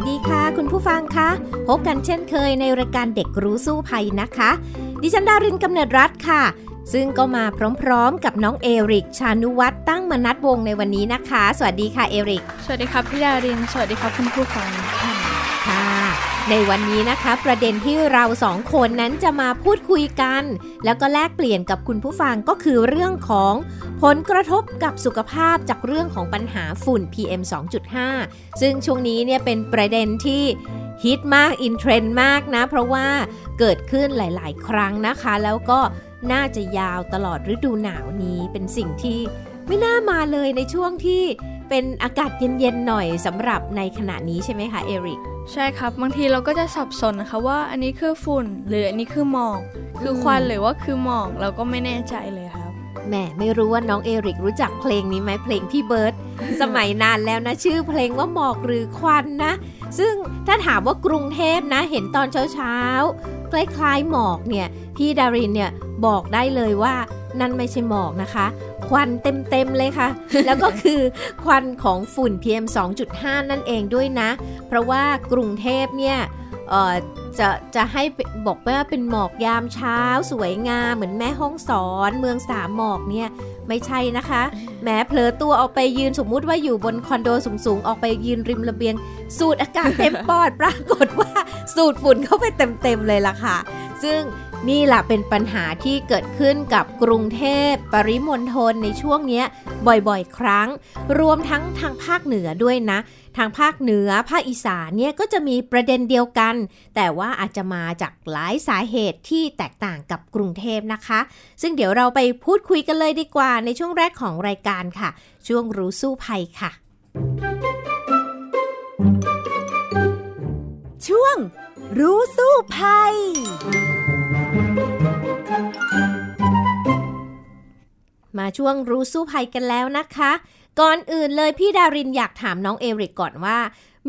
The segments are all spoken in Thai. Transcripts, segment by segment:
วัสดีค่ะ คุณผู้ฟังคะพบกันเช่นเคยในรายการเด็กรู้สู้ภัยนะคะ ดิฉันดารินกำเนิดรัฐค่ะ ซึ่งก็มาพร้อมๆ กับน้องเอริก ชานุวัตรตั้งมนัดวงในวันนี้นะคะ สวัสดีค่ะเอริก สวัสดีครับพี่ดาริน สวัสดีครับคุณผู้ฟังค่ะ ในวันนี้นะคะ ประเด็นที่เราสองคนนั้นจะมาพูดคุยกัน แล้วก็แลกเปลี่ยนกับคุณผู้ฟังก็คือเรื่องของผลกระทบกับสุขภาพจากเรื่องของปัญหาฝุ่น PM 2.5 ซึ่งช่วงนี้เนี่ยเป็นประเด็นที่ฮิตมากอินเทรนด์มากนะ เพราะว่าเกิดขึ้นหลาย ๆ ครั้งนะคะ แล้วก็น่าจะยาวตลอดฤดูหนาวนี้เป็นสิ่งที่ไม่น่ามาเลยในช่วงที่เป็นอากาศเย็น ๆ หน่อยสำหรับในขณะนี้ใช่ไหมคะเอริก ใช่ครับ บางทีเราก็จะสับสนนะคะว่าอันนี้คือฝุ่น หรืออันนี้คือหมอก คือควันหรือว่าคือหมอกเราก็ไม่แน่ใจเลยครับแหมไม่รู้ว่าน้องเอริกรู้จักเพลงนี้ไหมเพลงพี่เบิร์ตสมัยนานแล้วนะ ชื่อเพลงว่าหมอกหรือควันนะ ซึ่งถ้าถามว่ากรุงเทพนะ เห็นตอนเช้าๆคล้ายๆหมอกเนี่ยพี่ดารินเนี่ยบอกได้เลยว่า นั่นไม่ใช่หมอกนะคะ ควันเต็ม ๆ เลยค่ะ แล้วก็คือควันของฝุ่น PM 2.5 นั่นเองด้วยนะ เพราะว่ากรุงเทพเนี่ยจะจะให้บอกว่าเป็นหมอกยามเช้า สวยงามเหมือนแม่ห้องสอนเมืองสามหมอกเนี่ยไม่ใช่นะคะ แม้เผลอตัวออกไปยืนสมมุติว่าอยู่บนคอนโดสูงๆ ออกไปยืนริมระเบียง สูดอากาศเต็มปอด ปรากฏว่าสูดฝุ่นเข้าไปเต็มๆเลยล่ะค่ะ ซึ่ง นี่แหละเป็นปัญหาที่เกิดขึ้นกับกรุงเทพปริมณฑลในช่วงนี้บ่อยๆ ครั้ง รวมทั้งทางภาคเหนือด้วยนะ ทางภาคเหนือภาคอีสานเนี่ยก็จะมีประเด็นเดียวกัน แต่ว่าอาจจะมาจากหลายสาเหตุที่แตกต่างกับกรุงเทพนะคะ ซึ่งเดี๋ยวเราไปพูดคุยกันเลยดีกว่าในช่วงแรกของรายการค่ะ ช่วงรู้สู้ภัยค่ะ ช่วงรู้สู้ภัย มาช่วงรู้สู้ภัยกันแล้วนะคะ ก่อนอื่นเลยพี่ดารินอยากถามน้องเอริกก่อนว่า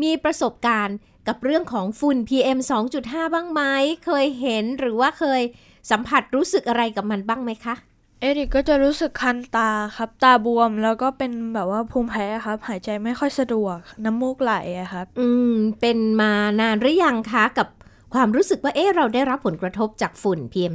มีประสบการณ์กับเรื่องของฝุ่น PM 2.5 บ้างไหมเคยเห็นหรือว่าเคยสัมผัสรู้สึกอะไรกับมันบ้างไหมคะ เอริกก็จะรู้สึกคันตาครับ ตาบวมแล้วก็เป็นแบบว่าภูมิแพ้ครับ หายใจไม่ค่อยสะดวก น้ำมูกไหลอะครับ อืม เป็นมานานหรือยังคะกับความรู้สึกว่าเอ๊ะเราได้รับผลกระทบจากฝุ่น PM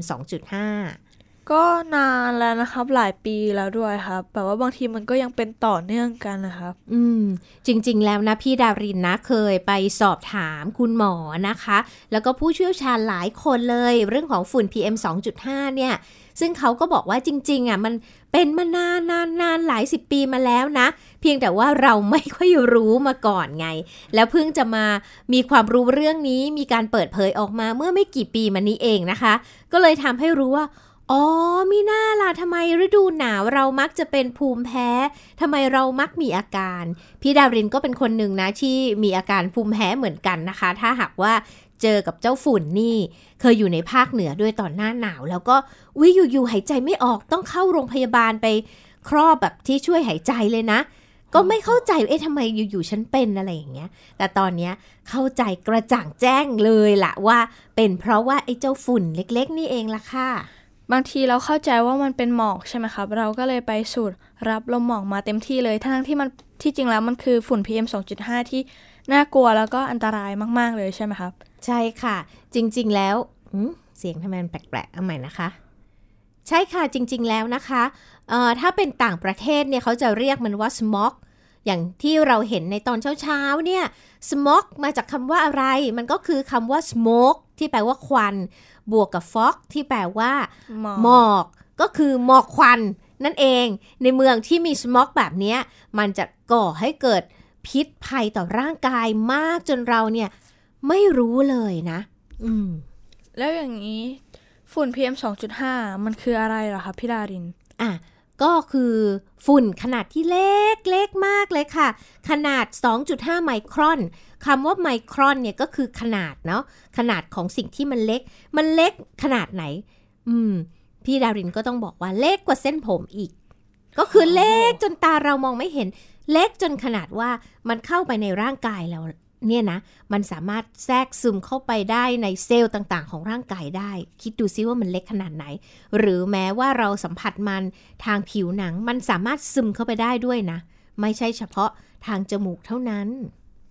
2.5 ก็นานแล้วนะครับ หลายปีแล้วด้วยครับแบบว่าบางทีมันก็ยังเป็นต่อเนื่องกันนะครับ อืม จริง ๆ แล้วนะพี่ดารินนะเคยไปสอบถามคุณหมอนะคะ แล้วก็ผู้เชี่ยวชาญหลายคนเลย เรื่องของฝุ่น PM 2.5 เนี่ย ซึ่งเขาก็บอกว่าจริง ๆ อะ มันเป็นมานานนานนานหลายสิบปีมาแล้วนะ เพียงแต่ว่าเราไม่ค่อยรู้มาก่อนไง แล้วเพิ่งจะมามีความรู้เรื่องนี้มีการเปิดเผยออกมาเมื่อไม่กี่ปีมานี้เองนะคะ ก็เลยทำให้รู้ว่า อ๋อมีหน้าล่ะทำไมฤดูหนาวเรามักจะเป็นภูมิแพ้ทำไมเรามักมีอาการ พี่ดารินก็เป็นคนหนึ่งนะที่มีอาการภูมิแพ้เหมือนกันนะคะ ถ้าหากว่าเจอกับเจ้าฝุ่นนี่ เคยอยู่ในภาคเหนือด้วยตอนหน้าหนาว แล้วก็วิอยู่ๆหายใจไม่ออกต้องเข้าโรงพยาบาลไปครอบแบบที่ช่วยหายใจเลยนะ ก็ไม่เข้าใจเอ๊ะทำไมอยู่ๆฉันเป็นอะไรอย่างเงี้ย แต่ตอนเนี้ยเข้าใจกระจ่างแจ้งเลยละว่า เป็นเพราะว่าไอ้เจ้าฝุ่นเล็ก ๆ นี่เองละค่ะ บางทีเราเข้าใจว่ามันเป็นหมอกใช่ไหมครับเราก็เลยไปสูดรับลมหมอกมาเต็มที่เลย ทั้งที่มันที่จริงแล้วมันคือฝุ่น PM 2.5 ที่น่ากลัวแล้วก็อันตรายมาก ๆ เลยใช่ไหมครับ ใช่ค่ะ จริง ๆ แล้วเสียงทำไมมันแปลกๆเอาใหม่นะคะ ใช่ค่ะจริง ๆ แล้วนะคะถ้าเป็นต่างประเทศเนี่ยเขาจะเรียกมันว่า smog อย่างที่เราเห็นในตอนเช้าๆเนี่ย smog มาจากคำว่าอะไร มันก็คือคำว่า smoke ที่แปลว่าควัน บวกกับ fog ที่แปลว่าหมอกหมอก ก็คือหมอกควันนั่นเอง ในเมืองที่มีสมอกแบบเนี้ยมันจะก่อให้เกิดพิษภัยต่อร่างกายมากจนเราเนี่ย ไม่รู้เลยนะ อืม แล้วอย่างนี้ ฝุ่น PM 2.5 มันคืออะไรเหรอครับพี่ดาริน อะ ก็คือฝุ่นขนาดที่เล็กเล็กมากเลยค่ะ ขนาด 2.5 ไมครอนคำว่าไมครอนเนี่ยก็คือขนาดเนาะขนาดของสิ่งที่มันเล็ก มันเล็กขนาดไหน อืม พี่ดารินก็ต้องบอกว่าเล็กกว่าเส้นผมอีก ก็คือเล็กจนตาเรามองไม่เห็น เล็กจนขนาดว่ามันเข้าไปในร่างกายเรา เนี่ยนะมันสามารถแทรกซึมเข้าไปได้ในเซลล์ต่างๆ ของร่างกายได้ คิดดูซิว่ามันเล็กขนาดไหน หรือแม้ว่าเราสัมผัสมันทางผิวหนัง มันสามารถซึมเข้าไปได้ด้วยนะ ไม่ใช่เฉพาะทางจมูกเท่านั้น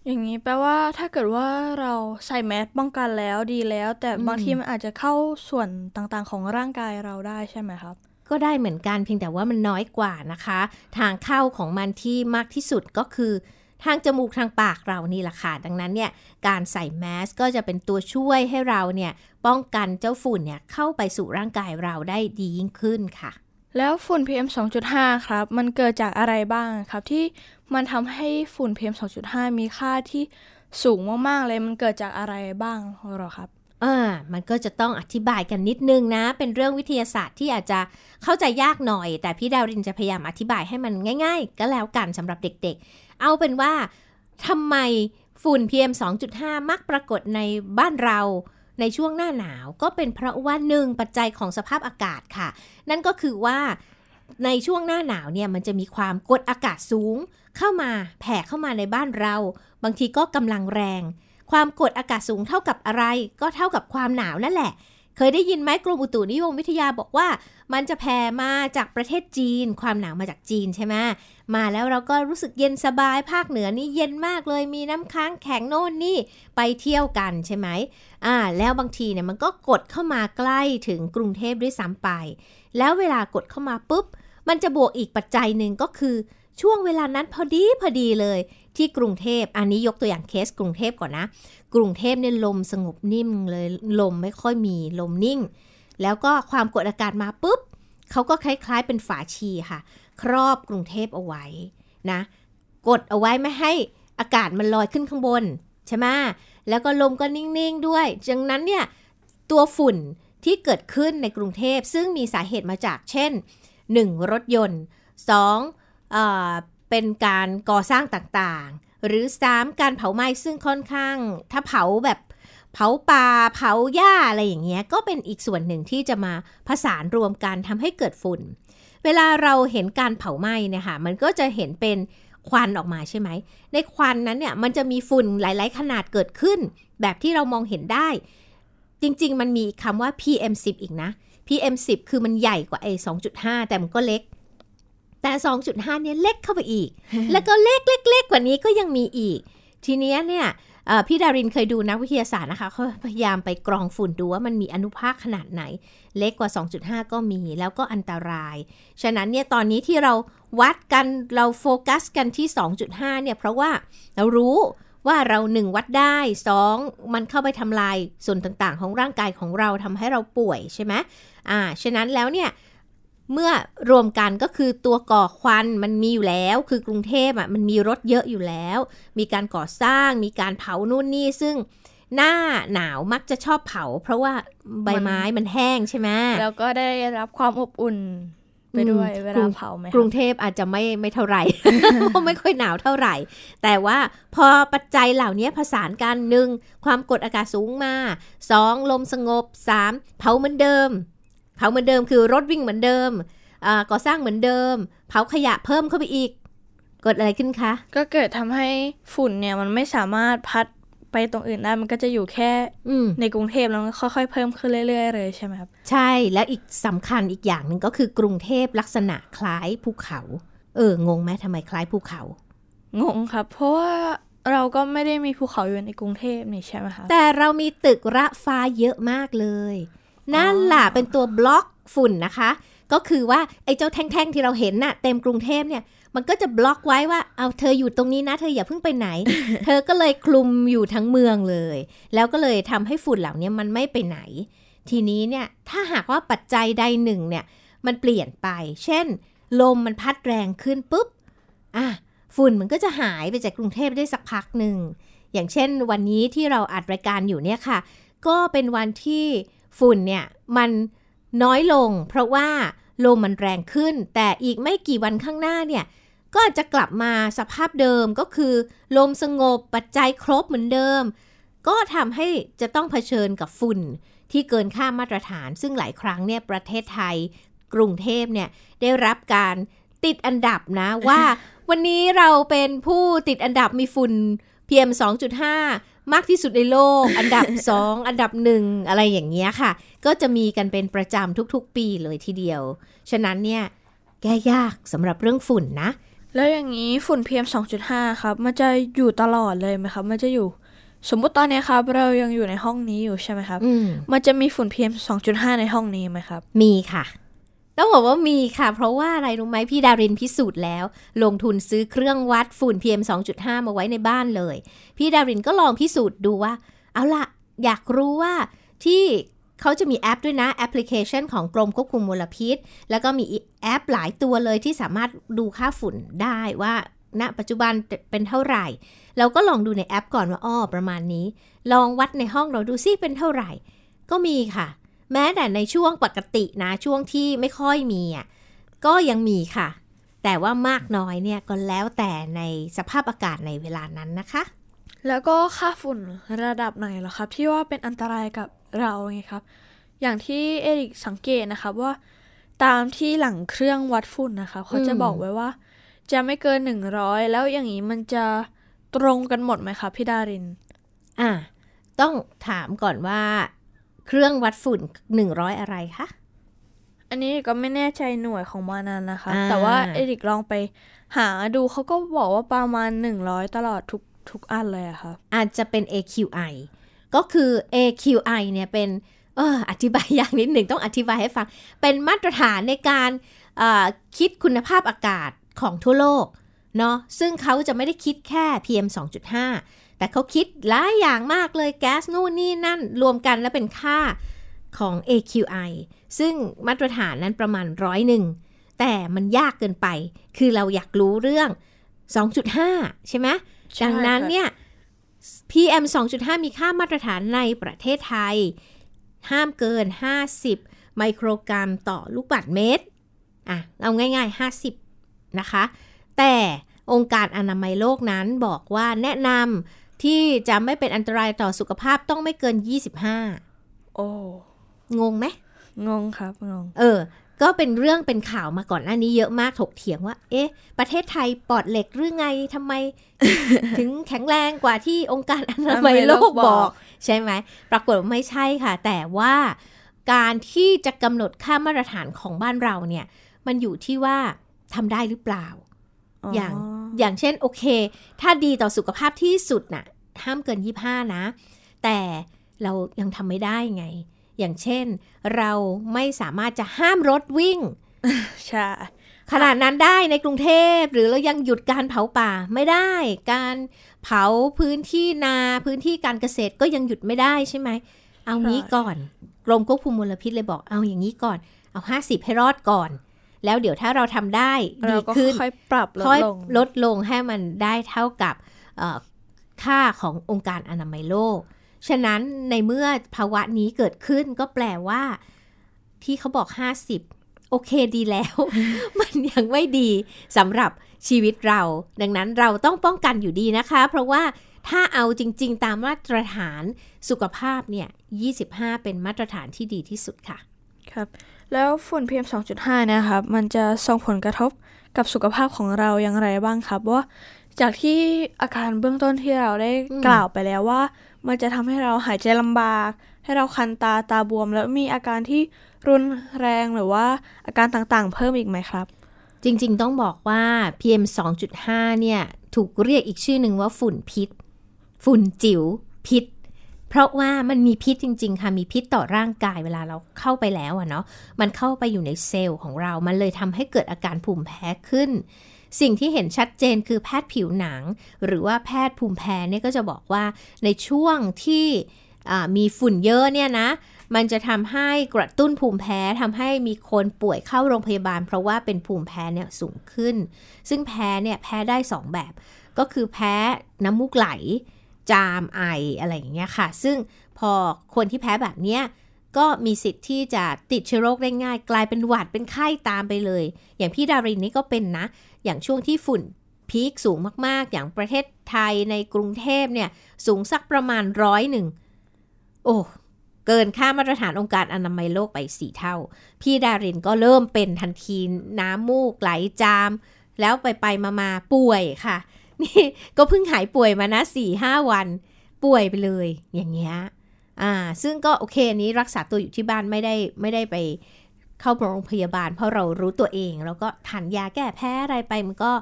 อย่างนี้แปลว่าถ้าเกิดว่าเราใส่แมสป้องกันแล้วดีแล้ว แต่บางทีมันอาจจะเข้าส่วนต่างๆ ของร่างกายเราได้ใช่ไหมครับก็ได้เหมือนกันเพียงแต่ว่ามันน้อยกว่านะคะ ทางเข้าของมันที่มากที่สุดก็คือ ทางจมูกทางปากเรานี่แหละค่ะ ดังนั้นเนี่ยการใส่แมสก็จะเป็นตัวช่วยให้เราเนี่ยป้องกันเจ้าฝุ่นเนี่ยเข้าไปสู่ร่างกายเราได้ดียิ่งขึ้นค่ะ แล้วฝุ่น PM 2.5 ครับ มันเกิดจากอะไรบ้างครับ ที่มันทำให้ฝุ่น PM 2.5 มีค่าที่สูงมากๆเลยมันเกิดจากอะไรบ้างหรอครับอ่ามันก็จะต้องอธิบายกันนิดนึงนะ เป็นเรื่องวิทยาศาสตร์ที่อาจจะเข้าใจยากหน่อย แต่พี่ดาวรินจะพยายามอธิบายให้มันง่าย ๆ ก็แล้วกันสำหรับเด็กๆ เอาเป็นว่าทำไมฝุ่น PM 2.5 มักปรากฏในบ้านเราในช่วงหน้าหนาวก็เป็นเพราะว่าหนึ่งปัจจัยของสภาพอากาศค่ะ นั่นก็คือว่าในช่วงหน้าหนาวเนี่ยมันจะมีความกดอากาศสูง เข้ามาแผ่เข้ามาในบ้านเรา บางทีก็กำลังแรง ความกดอากาศสูงเท่ากับอะไร ก็เท่ากับความหนาวนั่นแหละ เคยได้ยินไหมกรมอุตุนิยมวิทยาบอกว่า มันจะแผ่มาจากประเทศจีน ความหนาวมาจากจีนใช่ไหมมาแล้วเราก็รู้สึกเย็นสบายภาคเหนือนี่เย็นมากเลยมีน้ำค้างแข็งโน่นนี่ไปเที่ยวกันใช่ไหมอ่าแล้วบางทีเนี่ยมันก็กดเข้ามาใกล้ถึงกรุงเทพด้วยซ้ำไป แล้วเวลากดเข้ามาปุ๊บ มันจะบวกอีกปัจจัยหนึ่งก็คือช่วงเวลานั้นพอดีพอดีเลยที่กรุงเทพ อันนี้ยกตัวอย่างเคสกรุงเทพก่อนนะ กรุงเทพเนี่ยลมสงบนิ่มเลยลมไม่ค่อยมีลมนิ่ง แล้วก็ความกดอากาศมาปุ๊บเขาก็คล้ายๆเป็นฝาชีค่ะ ครอบกรุงเทพเอาไว้นะกดเอาไว้ไม่ให้อากาศมันลอยขึ้นข้างบนใช่ไหมแล้วก็ลมก็นิ่งๆด้วยดังนั้นเนี่ยตัวฝุ่นที่เกิดขึ้นในกรุงเทพซึ่งมีสาเหตุมาจากเช่น 1. รถยนต์ 2. เอ่อเป็นการก่อสร้างต่างๆ หรือ 3. การเผาไหม้ซึ่งค่อนข้าง ถ้าเผาแบบเผาป่าเผาหญ้าอะไรอย่างเงี้ยก็เป็นอีกส่วนหนึ่งที่จะมาผสานรวมกันทำให้เกิดฝุ่น เวลาเราเห็นการเผาไหม้เนี่ยค่ะมันก็จะเห็นเป็นควันออกมาใช่ไหม ในควันนั้นเนี่ยมันจะมีฝุ่นหลาย ๆ ขนาดเกิดขึ้น แบบที่เรามองเห็นได้ จริง ๆ มันมีคำว่า PM10 อีกนะ PM10 คือมันใหญ่กว่าไอ้2.5 แต่มันก็เล็ก แต่ 2.5 เนี่ยเล็กเข้าไปอีก แล้วก็เล็กเล็กเล็กกว่านี้ก็ยังมีอีก ทีเนี้ยเนี่ยเอ่อพี่ดารินเคยดูนักวิทยาศาสตร์นะคะเขาพยายามไปกรองฝุ่นดูว่ามันมีอนุภาคขนาดไหน เล็กกว่า 2.5 ก็มีแล้วก็อันตราย ฉะนั้นเนี่ยตอนนี้ที่เราวัดกันเราโฟกัสกันที่ 2.5 เนี่ยเพราะว่าเรารู้ว่าเรา 1 วัดได้ 2 มันเข้าไปทำลายส่วนต่างๆ ของร่างกายของเราทำให้เราป่วยใช่ไหมอ่าฉะนั้นแล้วเนี่ย เมื่อรวมกันก็คือตัวก่อควันมันมีอยู่แล้ว คือกรุงเทพอะมันมีรถเยอะอยู่แล้ว มีการก่อสร้าง มีการเผานู่นนี่ซึ่งหน้าหนาวมักจะชอบเผา เพราะว่าใบไม้มันแห้งใช่ไหมแล้วก็ได้รับความอบอุ่นไปด้วยอืมเวกรุลางเผาไหมคกรุรับงเทพอาจจะไม่ไม่เท่าไหร่ไม่ค่อยหนาวเท่าไหร่ แต่ว่าพอปัจจัยเหล่านี้ผสานกันหนึ่งความกดอากาศสูงมาสองลมสงบสามเผาเหมือนเดิม เผาเหมือนเดิมคือรถวิ่งเหมือนเดิมอ่าก่อสร้างเหมือนเดิม เผาขยะเพิ่มเข้าไปอีกเกิดอะไรขึ้นคะ ก็เกิดทำให้ฝุ่นเนี่ยมันไม่สามารถพัดไปตรงอื่นได้มันก็จะอยู่แค่อืมในกรุงเทพแล้วมันค่อย ๆ เพิ่มขึ้นเรื่อย ๆ เลยใช่ไหมครับ ใช่แล้วอีกสำคัญอีกอย่างหนึ่งก็คือกรุงเทพลักษณะคล้ายภูเขา เอองงไหมทำไมคล้ายภูเขา งงครับ เพราะว่าเราก็ไม่ได้มีภูเขาอยู่ในกรุงเทพนี่ใช่ไหมครับแต่เรามีตึกระฟ้าเยอะมากเลย นั่นล่ะเป็นตัวบล็อกฝุ่นนะคะ ก็คือว่าไอ้เจ้าแท่งๆที่เราเห็นน่ะเต็มกรุงเทพเนี่ยมันก็จะบล็อกไว้ว่าเอาเธออยู่ตรงนี้นะเธออย่าเพิ่งไปไหน เธอก็เลยคลุมอยู่ทั้งเมืองเลย แล้วก็เลยทำให้ฝุ่นเหล่านี้มันไม่ไปไหน ทีนี้เนี่ยถ้าหากว่าปัจจัยใดหนึ่งเนี่ยมันเปลี่ยนไป เช่น ลมมันพัดแรงขึ้นปุ๊บอะฝุ่นมันก็จะหายไปจากกรุงเทพได้สักพักหนึ่งอย่างเช่นวันนี้ที่เราอัดรายการอยู่เนี่ยค่ะ ก็เป็นวันที่ ฝุ่นเนี่ยมันน้อยลง เพราะว่าลมมันแรงขึ้น แต่อีกไม่กี่วันข้างหน้าเนี่ยก็จจะกลับมาสภาพเดิมก็คือ ลมสงบปัจจัยครบเหมือนเดิม ก็ทำให้จะต้องเผชิญกับฝุ่นที่เกินค่ามาตรฐาน ซึ่งหลายครั้งเนี่ยประเทศไทยกรุงเทพเนี่ยได้รับการติดอันดับนะว่า วันนี้เราเป็นผู้ติดอันดับมีฝุ่น PM 2.5 มากที่สุดในโลก อันดับ 2 อันดับหนึ่งอะไรอย่างเงี้ยค่ะ ก็จะมีกันเป็นประจำทุกๆ ปีเลยทีเดียว ฉะนั้นเนี่ยแก้ยากสำหรับเรื่องฝุ่นนะ แล้วอย่างนี้ฝุ่น PM 2.5 ครับ มันจะอยู่ตลอดเลยไหมครับ มันจะอยู่ สมมุติตอนนี้ครับ เรายังอยู่ในห้องนี้อยู่ใช่ไหมครับอืมมันจะมีฝุ่น PM 2.5 ในห้องนี้ไหมครับ มีค่ะ ต้องบอกว่ามีค่ะ เพราะว่าอะไรรู้ไหมพี่ดารินพิสูจน์แล้ว ลงทุนซื้อเครื่องวัดฝุ่น PM 2.5 มาไว้ในบ้านเลย พี่ดารินก็ลองพิสูจน์ดูว่า เอาล่ะอยากรู้ว่าที่เขาจะมีแอปด้วยนะแอปพลิเคชันของกรมควบคุมมลพิษ แล้วก็มีแอปหลายตัวเลยที่สามารถดูค่าฝุ่นได้ว่าณปัจจุบันเป็นเท่าไหร่ เราก็ลองดูในแอปก่อนว่าอ้อประมาณนี้ ลองวัดในห้องเราดูซิเป็นเท่าไหร่ ก็มีค่ะ แม้แต่ในช่วงปกตินะ ช่วงที่ไม่ค่อยมีอะก็ยังมีค่ะ แต่ว่ามากน้อยเนี่ยก็แล้วแต่ในสภาพอากาศในเวลานั้นนะคะ แล้วก็ค่าฝุ่นระดับไหนเหรอครับ ที่ว่าเป็นอันตรายกับเราไงครับ อย่างที่เอริกสังเกตนะครับว่า ตามที่หลังเครื่องวัดฝุ่นนะคะเขาจะอืมบอกไว้ว่า จะไม่เกินหนึ่งร้อยแล้วอย่างนี้มันจะตรงกันหมดไหมครับพี่ดาริน อะต้องถามก่อนว่า เครื่องวัดฝุ่น 100 อะไรคะอันนี้ก็ไม่แน่ใจหน่วยของมานันนะคะอ่าแต่ว่าเอริกลองไปหาดูเขาก็บอกว่าประมาณหนึ่งร้อยตลอดทุกทุกอันเลยอะครับอาจจะเป็น AQI ก็คือ AQI เนี่ยเป็นเอออธิบายอย่างนิดหนึ่งต้องอธิบายให้ฟัง เป็นมาตรฐานในการเอ่อคิดคุณภาพอากาศของทั่วโลกเนาะซึ่งเขาจะไม่ได้คิดแค่ PM 2.5 แต่เขาคิดหลายอย่างมากเลยแก๊สนู่นนี่นั่นรวมกันแล้วเป็นค่าของ AQI ซึ่งมาตรฐานนั้นประมาณร้อยหนึ่งแต่มันยากเกินไป คือเราอยากรู้เรื่อง 2.5 ใช่ไหมใช่ดังนั้นค่ะเนี่ย PM 2.5 มีค่ามาตรฐานในประเทศไทย ห้ามเกิน 50 ไมโครกรัมต่อลูกบาศก์เมตร อะ เอาง่าย ๆ 50 นะคะ แต่องค์การอนามัยโลกนั้นบอกว่าแนะนำ ที่จะไม่เป็นอันตรายต่อสุขภาพต้องไม่เกิน 25 โอ้ งงไหม งงครับ งง เออ ก็เป็นเรื่องเป็นข่าวมาก่อนหน้านี้เยอะมากถกเถียงว่า เอ๊ะ ประเทศไทยปลอดเหล็กหรือไงทำไม ถึงแข็งแรงกว่าที่องค์การอนามัยโลกบอก ใช่ไหม ปรากฏว่าไม่ใช่ค่ะ แต่ว่าการที่จะกำหนดค่ามาตรฐานของบ้านเราเนี่ย มันอยู่ที่ว่าทำได้หรือเปล่า อย่างอย่างเช่นโอเค ถ้าดีต่อสุขภาพที่สุดน่ะ ห้ามเกิน 25 นะ แต่เรายังทำไม่ได้ไง อย่างเช่น เราไม่สามารถจะห้ามรถวิ่งใช่ขนาดนั้นได้ในกรุงเทพหรือเรายังหยุดการเผาป่าไม่ได้ การเผาพื้นที่นาพื้นที่การเกษตรก็ยังหยุดไม่ได้ใช่ไหม เอางี้ก่อนกรมควบคุมมลพิษเลยบอกเอาอย่างนี้ก่อน เอา 50 ให้รอดก่อน แล้วเดี๋ยวถ้าเราทำได้ดีเราก็ขึ้นค่อยปรับลดค่อยลงลดลงให้มันได้เท่ากับเอ่อ ค่าขององค์การอนามัยโลก ฉะนั้นในเมื่อภาวะนี้เกิดขึ้นก็แปลว่า ที่เขาบอก 50 โอเคดีแล้ว มันยังไม่ดีสำหรับชีวิตเรา ดังนั้นเราต้องป้องกันอยู่ดีนะคะ เพราะว่าถ้าเอาจริง ๆ ตามมาตรฐานสุขภาพเนี่ย 25 เป็นมาตรฐานที่ดีที่สุดค่ะ ครับ แล้วฝุ่น PM 2.5 นะครับ มันจะส่งผลกระทบกับสุขภาพของเราอย่างไรบ้างครับว่า จากที่อาการเบื้องต้นที่เราได้กล่าวไปแล้วว่า มันจะทำให้เราหายใจลำบาก ให้เราคันตาตาบวม แล้วมีอาการที่รุนแรงหรือว่าอาการต่างๆ เพิ่มอีกไหมครับ จริงๆต้องบอกว่า PM 2.5 เนี่ย ถูกเรียกอีกชื่อหนึ่งว่าฝุ่นพิษ ฝุ่นจิ๋วพิษ เพราะว่ามันมีพิษจริง ๆ ค่ะ มีพิษต่อร่างกายเวลาเราเข้าไปแล้วอะเนาะมันเข้าไปอยู่ในเซลล์ของเรา มันเลยทำให้เกิดอาการภูมิแพ้ขึ้น สิ่งที่เห็นชัดเจนคือแพทย์ผิวหนัง หรือว่าแพทย์ภูมิแพ้เนี่ยก็จะบอกว่าในช่วงที่มีฝุ่นเยอะเนี่ยนะ มันจะทำให้กระตุ้นภูมิแพ้ทำให้มีคนป่วยเข้าโรงพยาบาล เพราะว่าเป็นภูมิแพ้เนี่ยสูงขึ้น ซึ่งแพ้เนี่ยแพ้ได้ 2 แบบ ก็คือแพ้น้ำมูกไหล จามไออะไรอย่างเงี้ยค่ะ ซึ่งพอคนที่แพ้แบบเนี้ย ก็มีสิทธิ์ที่จะติดเชื้อโรคได้ง่าย กลายเป็นหวัดเป็นไข้ตามไปเลย อย่างพี่ดารินนี่ก็เป็นนะ อย่างช่วงที่ฝุ่นพีคสูงมากๆ อย่างประเทศไทยในกรุงเทพเนี่ย สูงสักประมาณร้อยหนึ่ง โอ้เกินค่ามาตรฐานองค์การอนามัยโลกไปสี่เท่า พี่ดารินก็เริ่มเป็นทันทีน้ำมูกไหลจาม แล้วไปไปมามาป่วยค่ะ นี่ก็เพิ่งหายป่วยมานะสี่ห้าวัน ป่วยไปเลยอย่างเงี้ย อ่า ซึ่งก็โอเคนี้รักษาตัวอยู่ที่บ้านไม่ได้ไม่ได้ไปเข้าโรงพยาบาล เพราะเรารู้ตัวเอง แล้วก็ทานยาแก้แพ้อะไรไปมันก็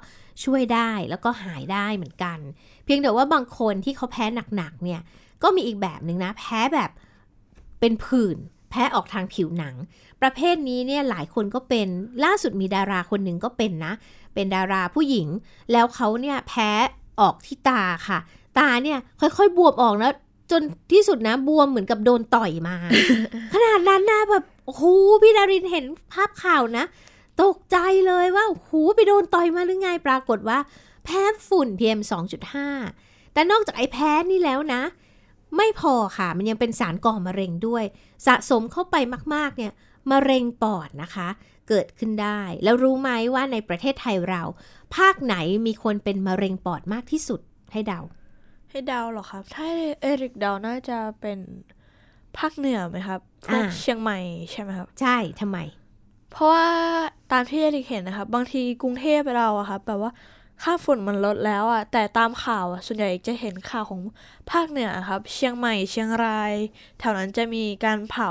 ช่วยได้แล้วก็หายได้เหมือนกัน เพียงแต่ว่าบางคนที่เขาแพ้หนักๆเนี่ยก็มีอีกแบบหนึ่งนะ แพ้แบบเป็นผื่น แพ้ออกทางผิวหนัง ประเภทนี้เนี่ยหลายคนก็เป็นล่าสุดมีดาราคนหนึ่งก็เป็นนะ เป็นดาราผู้หญิง แล้วเขาเนี่ยแพ้ออกที่ตาค่ะ ตาเนี่ยค่อยๆ บวมออกแล้ว จนที่สุดนะบวมเหมือนกับโดนต่อยมา ขนาดนั้นนะแบบโอ้โหพี่ดารินเห็นภาพข่าวนะ ตกใจเลยว่าโอ้โหไปโดนต่อยมาหรือไงปรากฏว่า แพ้ฝุ่น PM 2.5 แต่นอกจากไอ้แพ้นี่แล้วนะ ไม่พอค่ะ มันยังเป็นสารก่อมะเร็งด้วย สะสมเข้าไปมาก ๆ เนี่ยมะเร็งปอดนะคะ เกิดขึ้นได้ แล้วรู้ไหมว่าในประเทศไทยเรา ภาคไหนมีคนเป็นมะเร็งปอดมากที่สุดให้เดา ให้เดาเหรอครับ ถ้าเอริกเดาน่าจะเป็นภาคเหนือไหมครับพวกอ่าเชียงใหม่ใช่ไหมครับ ใช่ทำไม เพราะว่าตามที่เอริกเห็นนะครับ บางทีกรุงเทพเราอะครับแบบว่าค่าฝุ่นมันลดแล้วอะแต่ตามข่าวอะส่วนใหญ่จะเห็นข่าวของภาคเหนือครับ เชียงใหม่เชียงราย แถวนั้นจะมีการเผา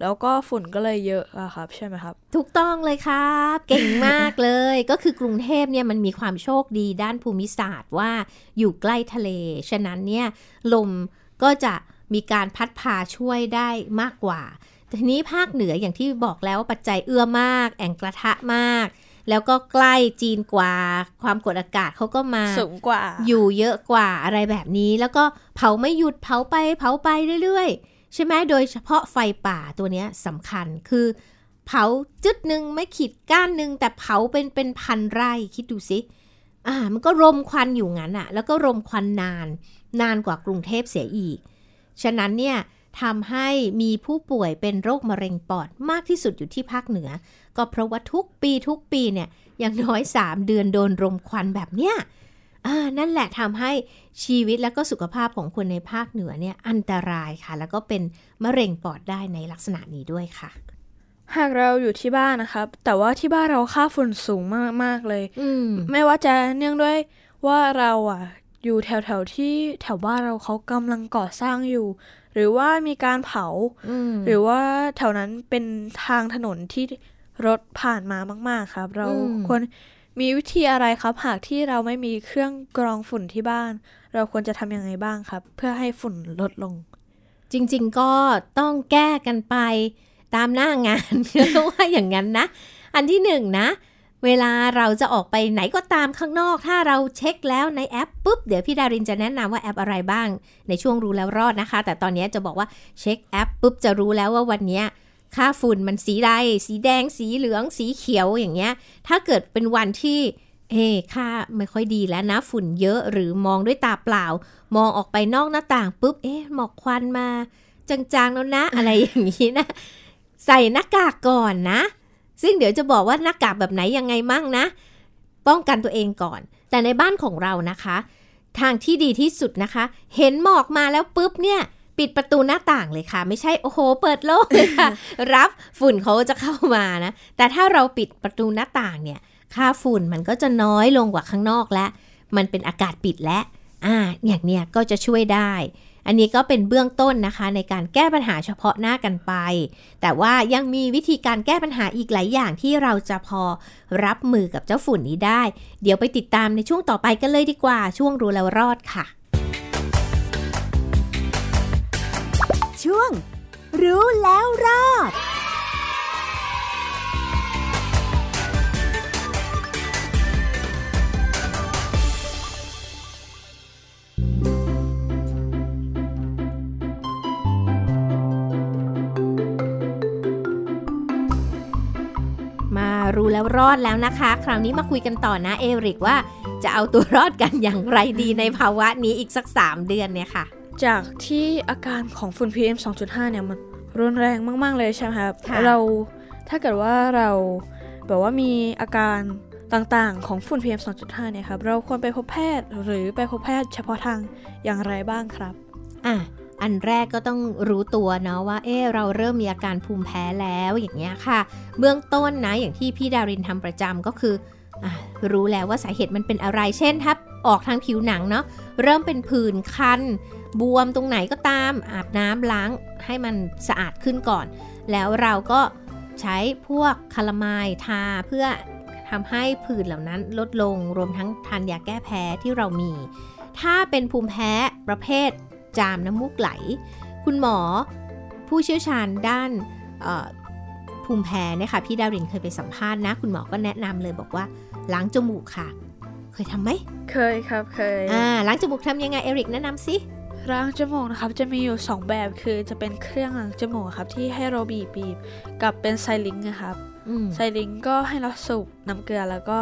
แล้วก็ฝุ่นก็เลยเยอะอะครับ ใช่ไหมครับ ถูกต้องเลยครับ เก่งมากเลย ก็คือกรุงเทพเนี่ยมันมีความโชคดีด้านภูมิศาสตร์ว่าอยู่ใกล้ทะเล ฉะนั้นเนี่ยลมก็จะมีการพัดพาช่วยได้มากกว่าแต่ทีนี้ภาคเหนืออย่างที่บอกแล้วว่าปัจจัยเอื้อมาก แอ่งกระทะมาก แล้วก็ใกล้จีนกว่า ความกดอากาศเขาก็มาสูงกว่า อยู่เยอะกว่าอะไรแบบนี้ แล้วก็เผาไม่หยุดเผาไปเผาไปเรื่อยๆ ใช่ไหมโดยเฉพาะไฟป่าตัวนี้สำคัญคือ เผาจึดหนึ่งไม่ขีดก้านหนึ่งแต่เผาเป็นเป็นพันไร่คิดดูสิอ่ามันก็รมควันอยู่งั้นอะแล้วก็รมควันนาน นานกว่ากรุงเทพเสียอีก ฉะนั้นเนี่ยทำให้มีผู้ป่วยเป็นโรคมะเร็งปอดมากที่สุดอยู่ที่ภาคเหนือ ก็เพราะว่าทุกปีทุกปีเนี่ยอย่างน้อย 3 เดือนโดนรมควันแบบเนี้ย นั่นแหละทำให้ชีวิตและก็สุขภาพของคนในภาคเหนือเนี่ยอันตรายค่ะ แล้วก็เป็นมะเร็งปอดได้ในลักษณะนี้ด้วยค่ะ หากเราอยู่ที่บ้านนะครับ แต่ว่าที่บ้านเราค่าฝุ่นสูงมากๆเลย อืมไม่ว่าจะเนื่องด้วยว่าเราอะ อยู่แถวๆที่แถวบ้านเราเขากำลังก่อสร้างอยู่ หรือว่ามีการเผาอืมหรือว่าแถวนั้นเป็นทางถนนที่รถผ่านมามาก ๆ ครับ เราอืมควร มีวิธีอะไรครับ หากที่เราไม่มีเครื่องกรองฝุ่นที่บ้าน เราควรจะทำยังไงบ้างครับ เพื่อให้ฝุ่นลดลง จริง ๆ ก็ต้องแก้กันไปตามหน้างานว่าอย่างนั้นนะ อันที่หนึ่งนะ เวลาเราจะออกไปไหนก็ตามข้างนอก ถ้าเราเช็คแล้วในแอปปุ๊บ เดี๋ยวพี่ดารินจะแนะนำว่าแอปอะไรบ้าง ในช่วงรู้แล้วรอดนะคะ แต่ตอนนี้จะบอกว่าเช็คแอปปุ๊บจะรู้แล้วว่าวันนี้ ค่าฝุ่นมันสีใดสีแดง สีเหลือง สีเขียวอย่างเงี้ย ถ้าเกิดเป็นวันที่เอ้ค่าไม่ค่อยดีแล้วนะ ฝุ่นเยอะหรือมองด้วยตาเปล่า มองออกไปนอกหน้าต่างปุ๊บ เอ๊ะหมอกควันมา จางๆแล้วนะ อะไรอย่างนี้นะ ใส่หน้ากากก่อนนะ ซึ่งเดี๋ยวจะบอกว่าหน้ากากแบบไหนยังไงมั่งนะ ป้องกันตัวเองก่อน แต่ในบ้านของเรานะคะ ทางที่ดีที่สุดนะคะ เห็นหมอกมาแล้วปุ๊บเนี่ย ปิดประตูหน้าต่างเลยค่ะ ไม่ใช่โอ้โห เปิดโล่งเลยค่ะ รับฝุ่นเขาจะเข้ามานะ แต่ถ้าเราปิดประตูหน้าต่างเนี่ย ค่าฝุ่นมันก็จะน้อยลงกว่าข้างนอกแล้วมันเป็นอากาศปิดแล้วอ่าอย่างเนี้ยก็จะช่วยได้ อันนี้ก็เป็นเบื้องต้นนะคะ ในการแก้ปัญหาเฉพาะหน้ากันไป แต่ว่ายังมีวิธีการแก้ปัญหาอีกหลายอย่างที่เราจะพอรับมือกับเจ้าฝุ่นนี้ได้ เดี๋ยวไปติดตามในช่วงต่อไปกันเลยดีกว่า ช่วงรู้แล้วรอดค่ะ ช่วง รู้แล้วรอดมารู้แล้วรอดแล้วนะคะ คราวนี้มาคุยกันต่อนะเอริกว่า จะเอาตัวรอดกันอย่างไรดีในภาวะนี้อีกสัก 3 เดือนเนี่ยค่ะ จากที่อาการของฝุ่น PM 2.5 เนี่ยมันรุนแรงมาก ๆ เลยใช่ไหมครับค่ะเราถ้าเกิดว่าเราแบบว่ามีอาการต่างๆ ของฝุ่น PM 2.5 เนี่ยครับเราควรไปพบแพทย์หรือไปพบแพทย์เฉพาะทางอย่างไรบ้างครับอะอันแรกก็ต้องรู้ตัวเนาะว่า เออเราเริ่มมีอาการภูมิแพ้แล้วอย่างเงี้ยค่ะ เบื้องต้นนะอย่างที่พี่ดารินทำประจำก็คืออะรู้แล้วว่าสาเหตุมันเป็นอะไร เช่นถ้า ออกทางผิวหนังเนาะเริ่มเป็นผื่นคัน บวมตรงไหนก็ตามอาบน้ำล้างให้มันสะอาดขึ้นก่อน แล้วเราก็ใช้พวกคาลามายทาเพื่อทำให้ผื่นเหล่านั้นลดลงรวมทั้งทานยาแก้แพ้ที่เรามี ถ้าเป็นภูมิแพ้ประเภทจามน้ำมูกไหล คุณหมอผู้เชี่ยวชาญด้านภูมิแพ้นี่ยค่ะพี่ดารินเคยไปสัมภาษณ์นะ คุณหมอก็แนะนำเลยบอกว่าล้างจมูกค่ะ เคยทำไหม เคยครับเคย อ่าล้างจมูกทำยังไงเอริกแนะนำสิล้างจมูกนะครับจะมีอยู่ 2 แบบคือจะเป็นเครื่องล้างจมูกครับ ที่ให้เราบีบบีบกับเป็นไซลิงค์นะครับอืมไซลิงก์ก็ให้เราสูบน้ำเกลือแล้วก็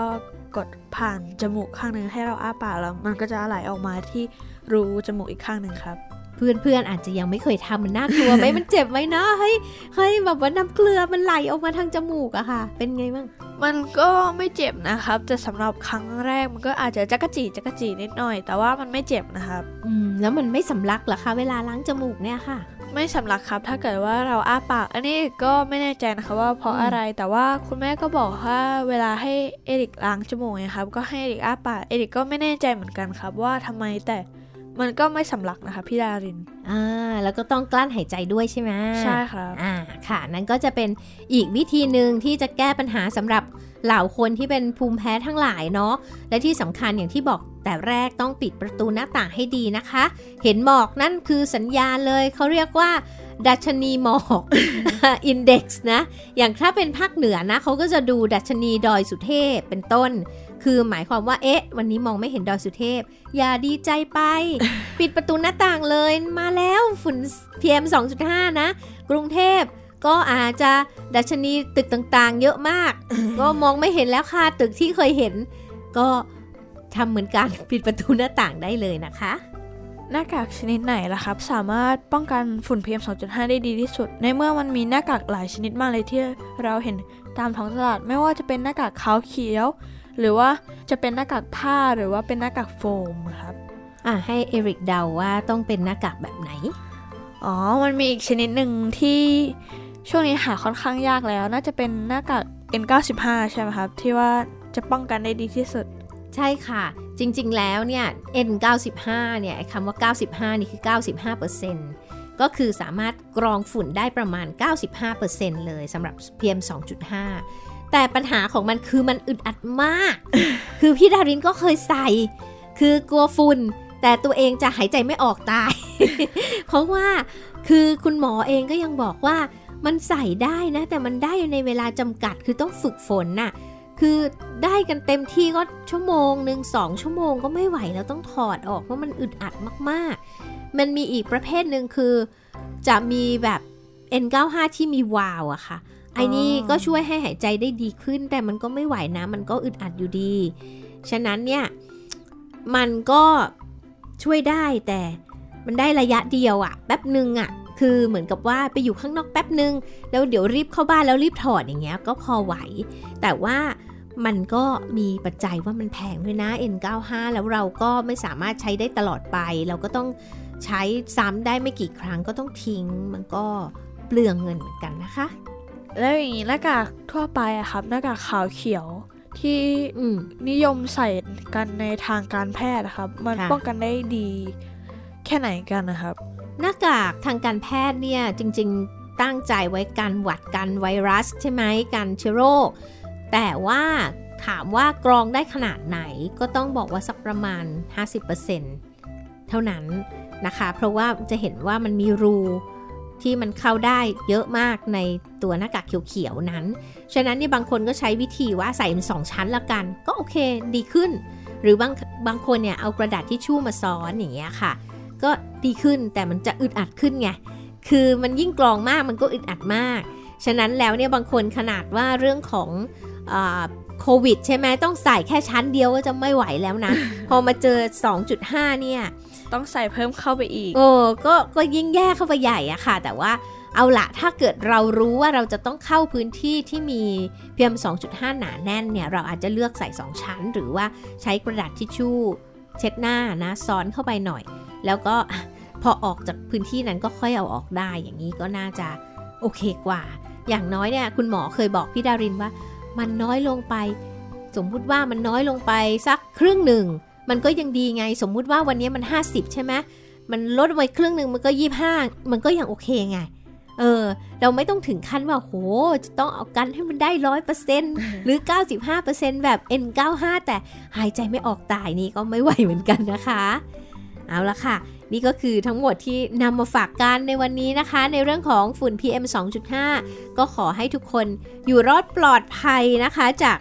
กดผ่านจมูกข้างหนึ่งให้เราอ้าปากแล้วมันก็จะไหลออกมาที่รูจมูกอีกข้างหนึ่งครับเพื่อนเพื่อนๆอาจจะยังไม่เคยทำมันน่ากลัวไหมมันเจ็บไหมเนาะเฮ้ยเฮ้ยแบบว่าน้ำเกลือมันไหลออกมาทางจมูกอะค่ะ เป็นไงบ้าง มันก็ไม่เจ็บนะครับแต่สำหรับครั้งแรกมันก็อาจจะจักกะจีจักกะจีนิดหน่อย แต่ว่ามันไม่เจ็บนะครับ อืมแล้วมันไม่สำลักเหรอคะเวลาล้างจมูกเนี่ยค่ะ ไม่สำลักครับ ถ้าเกิดว่าเราอ้าปาก อันนี้ก็ไม่แน่ใจนะคะว่าเพราะอืมอะไรแต่ว่าคุณแม่ก็บอกว่าเวลาให้เอริกล้างจมูกไงครับ ก็ให้เอริกอ้าปากเอริกก็ไม่แน่ใจเหมือนกันครับว่าทำไมแต่ มันก็ไม่สำลักนะคะพี่ดาริน อ่า แล้วก็ต้องกลั้นหายใจด้วยใช่ไหมใช่ครับอ่า ค่ะ นั่นก็จะเป็นอีกวิธีหนึ่งที่จะแก้ปัญหาสำหรับเหล่าคนที่เป็นภูมิแพ้ทั้งหลายเนาะ และที่สำคัญอย่างที่บอกแต่แรกต้องปิดประตูหน้าต่างให้ดีนะคะ เห็นหมอกนั่นคือสัญญาณเลย เขาเรียกว่าดัชนีหมอกอินเด็กซ์นะ อย่างถ้าเป็นภาคเหนือนะเขาก็จะดูดัชนีดอยสุเทพเป็นต้น คือหมายความว่า เอ๊ะ วันนี้มองไม่เห็นดอยสุเทพ อย่าดีใจไป ปิดประตูหน้าต่างเลย มาแล้วฝุ่น PM 2.5 นะ กรุงเทพก็อาจจะดัชนีตึกต่างๆ เยอะมาก ก็มองไม่เห็นแล้วค่ะ ตึกที่เคยเห็น ก็ทำเหมือนกันปิดประตูหน้าต่างได้เลยนะคะ หน้ากากชนิดไหนล่ะครับ สามารถป้องกันฝุ่น PM 2.5 ได้ดีที่สุด ในเมื่อมันมีหน้ากากหลายชนิดมากเลยที่เราเห็นตามท้องตลาด ไม่ว่าจะเป็นหน้ากากขาวเขียว หรือว่าจะเป็นหน้ากากผ้าหรือว่าเป็นหน้ากากโฟมครับอะให้เอริกเดาว่าต้องเป็นหน้ากากแบบไหน อ๋อ มันมีอีกชนิดหนึ่งที่ช่วงนี้หาค่อนข้างยากแล้ว น่าจะเป็นหน้ากาก N95 ใช่ไหมครับ ที่ว่าจะป้องกันได้ดีที่สุด ใช่ค่ะ จริงๆแล้วเนี่ย N95 เนี่ยไอ้คำว่า 95 นี่คือ 95%ก็คือสามารถกรองฝุ่นได้ประมาณ 95%เลยสำหรับ PM 2.5 แต่ปัญหาของมันคือมันอึดอัดมาก คือพี่ดารินก็เคยใส่ คือกลัวฝุ่น แต่ตัวเองจะหายใจไม่ออกตาย เพราะว่าคือคุณหมอเองก็ยังบอกว่ามันใส่ได้นะ แต่มันได้ในเวลาจำกัดคือต้องฝึกฝนน่ะ คือได้กันเต็มที่ก็ชั่วโมงหนึ่งสองชั่วโมงก็ไม่ไหวแล้วต้องถอดออกเพราะมันอึดอัดมากๆ มันมีอีกประเภทหนึ่งคือ จะมีแบบ N95 ที่มีวาล์วอะค่ะ ไอ้นี่ก็ช่วยให้หายใจได้ดีขึ้น แต่มันก็ไม่ไหวนะ มันก็อึดอัดอยู่ดี ฉะนั้นเนี่ย มันก็ช่วยได้แต่มันได้ระยะเดียวอะแป๊บหนึ่งอะคือเหมือนกับว่าไปอยู่ข้างนอกแป๊บหนึ่งแล้วเดี๋ยวรีบเข้าบ้านแล้วรีบถอดอย่างเงี้ยก็พอไหว แต่ว่ามันก็มีปัจจัยว่ามันแพงด้วยนะ N95 แล้วเราก็ไม่สามารถใช้ได้ตลอดไป เราก็ต้องใช้ซ้ำได้ไม่กี่ครั้งก็ต้องทิ้ง มันก็เปลืองเงินเหมือนกันนะคะ แล้วอย่างนี้หน้ากากทั่วไปอะครับหน้ากากขาวเขียวที่อืมนิยมใส่กันในทางการแพทย์นะครับ มันค่ะป้องกันได้ดี แค่ไหนกันนะครับ หน้ากากทางการแพทย์เนี่ยจริง ๆตั้งใจไว้กันหวัดกันไวรัสใช่ไหมกันเชื้อโรค แต่ว่าถามว่ากรองได้ขนาดไหนก็ต้องบอกว่าสักประมาณ 50%เท่านั้นนะคะ เพราะว่าจะเห็นว่ามันมีรู ที่มันเข้าได้เยอะมากในตัวหน้ากากเขียวๆนั้น ฉะนั้นเนี่ยบางคนก็ใช้วิธีว่าใส่เป็นสองชั้นละกัน ก็โอเคดีขึ้น หรือบางบางคนเนี่ยเอากระดาษทิชชู่มาซ้อนอย่างเงี้ยค่ะ ก็ดีขึ้นแต่มันจะอึดอัดขึ้นไง คือมันยิ่งกรองมากมันก็อึดอัดมาก ฉะนั้นแล้วเนี่ยบางคนขนาดว่าเรื่องของโควิดใช่ไหมต้องใส่แค่ชั้นเดียวก็จะไม่ไหวแล้วนะ พอมาเจอ 2.5 เนี่ย ต้องใส่เพิ่มเข้าไปอีก โอ้ก็ก็ยิ่งแย่เข้าไปใหญ่อะค่ะ แต่ว่าเอาละถ้าเกิดเรารู้ว่าเราจะต้องเข้าพื้นที่ที่มี PM 2.5 หนาแน่นเนี่ยเราอาจจะเลือกใส่ 2 ชั้น หรือว่าใช้กระดาษทิชชู่เช็ดหน้านะซ้อนเข้าไปหน่อย แล้วก็พอออกจากพื้นที่นั้นก็ค่อยเอาออกได้อย่างนี้ก็น่าจะโอเคกว่า อย่างน้อยเนี่ยคุณหมอเคยบอกพี่ดารินว่า มันน้อยลงไป สมมุติว่ามันน้อยลงไปสักครึ่งหนึ่ง มันก็ยังดีไง สมมุติว่าวันนี้มัน 50 ใช่ไหมมันลดไปครึ่งหนึ่งมันก็ 25 มันก็ยังโอเคไง เออ เราไม่ต้องถึงขั้นว่าโห จะต้องเอากันให้มันได้ร้อยเปอร์เซ็นหรือ 95%แบบ N95 แต่หายใจไม่ออกตายนี่ก็ไม่ไหวเหมือนกันนะคะ เอาละค่ะ นี่ก็คือทั้งหมดที่นำมาฝากกันในวันนี้นะคะ ในเรื่องของฝุ่น PM 2.5 ก็ขอให้ทุกคนอยู่รอดปลอดภัยนะคะจาก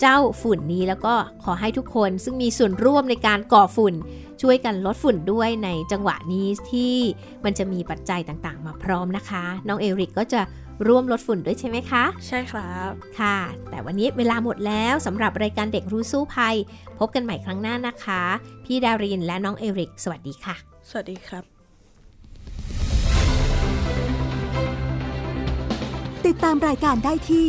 เจ้าฝุ่นนี้แล้วก็ขอให้ทุกคนซึ่งมีส่วนร่วมในการก่อฝุ่น ช่วยกันลดฝุ่นด้วยในจังหวะนี้ที่มันจะมีปัจจัยต่างๆ มาพร้อมนะคะ น้องเอริกก็จะร่วมลดฝุ่นด้วยใช่ไหมคะ ใช่ครับ ค่ะ แต่วันนี้เวลาหมดแล้วสำหรับรายการเด็กรู้สู้ภัย พบกันใหม่ครั้งหน้านะคะ พี่ดารินและน้องเอริก สวัสดีค่ะ สวัสดีครับ ติดตามรายการได้ที่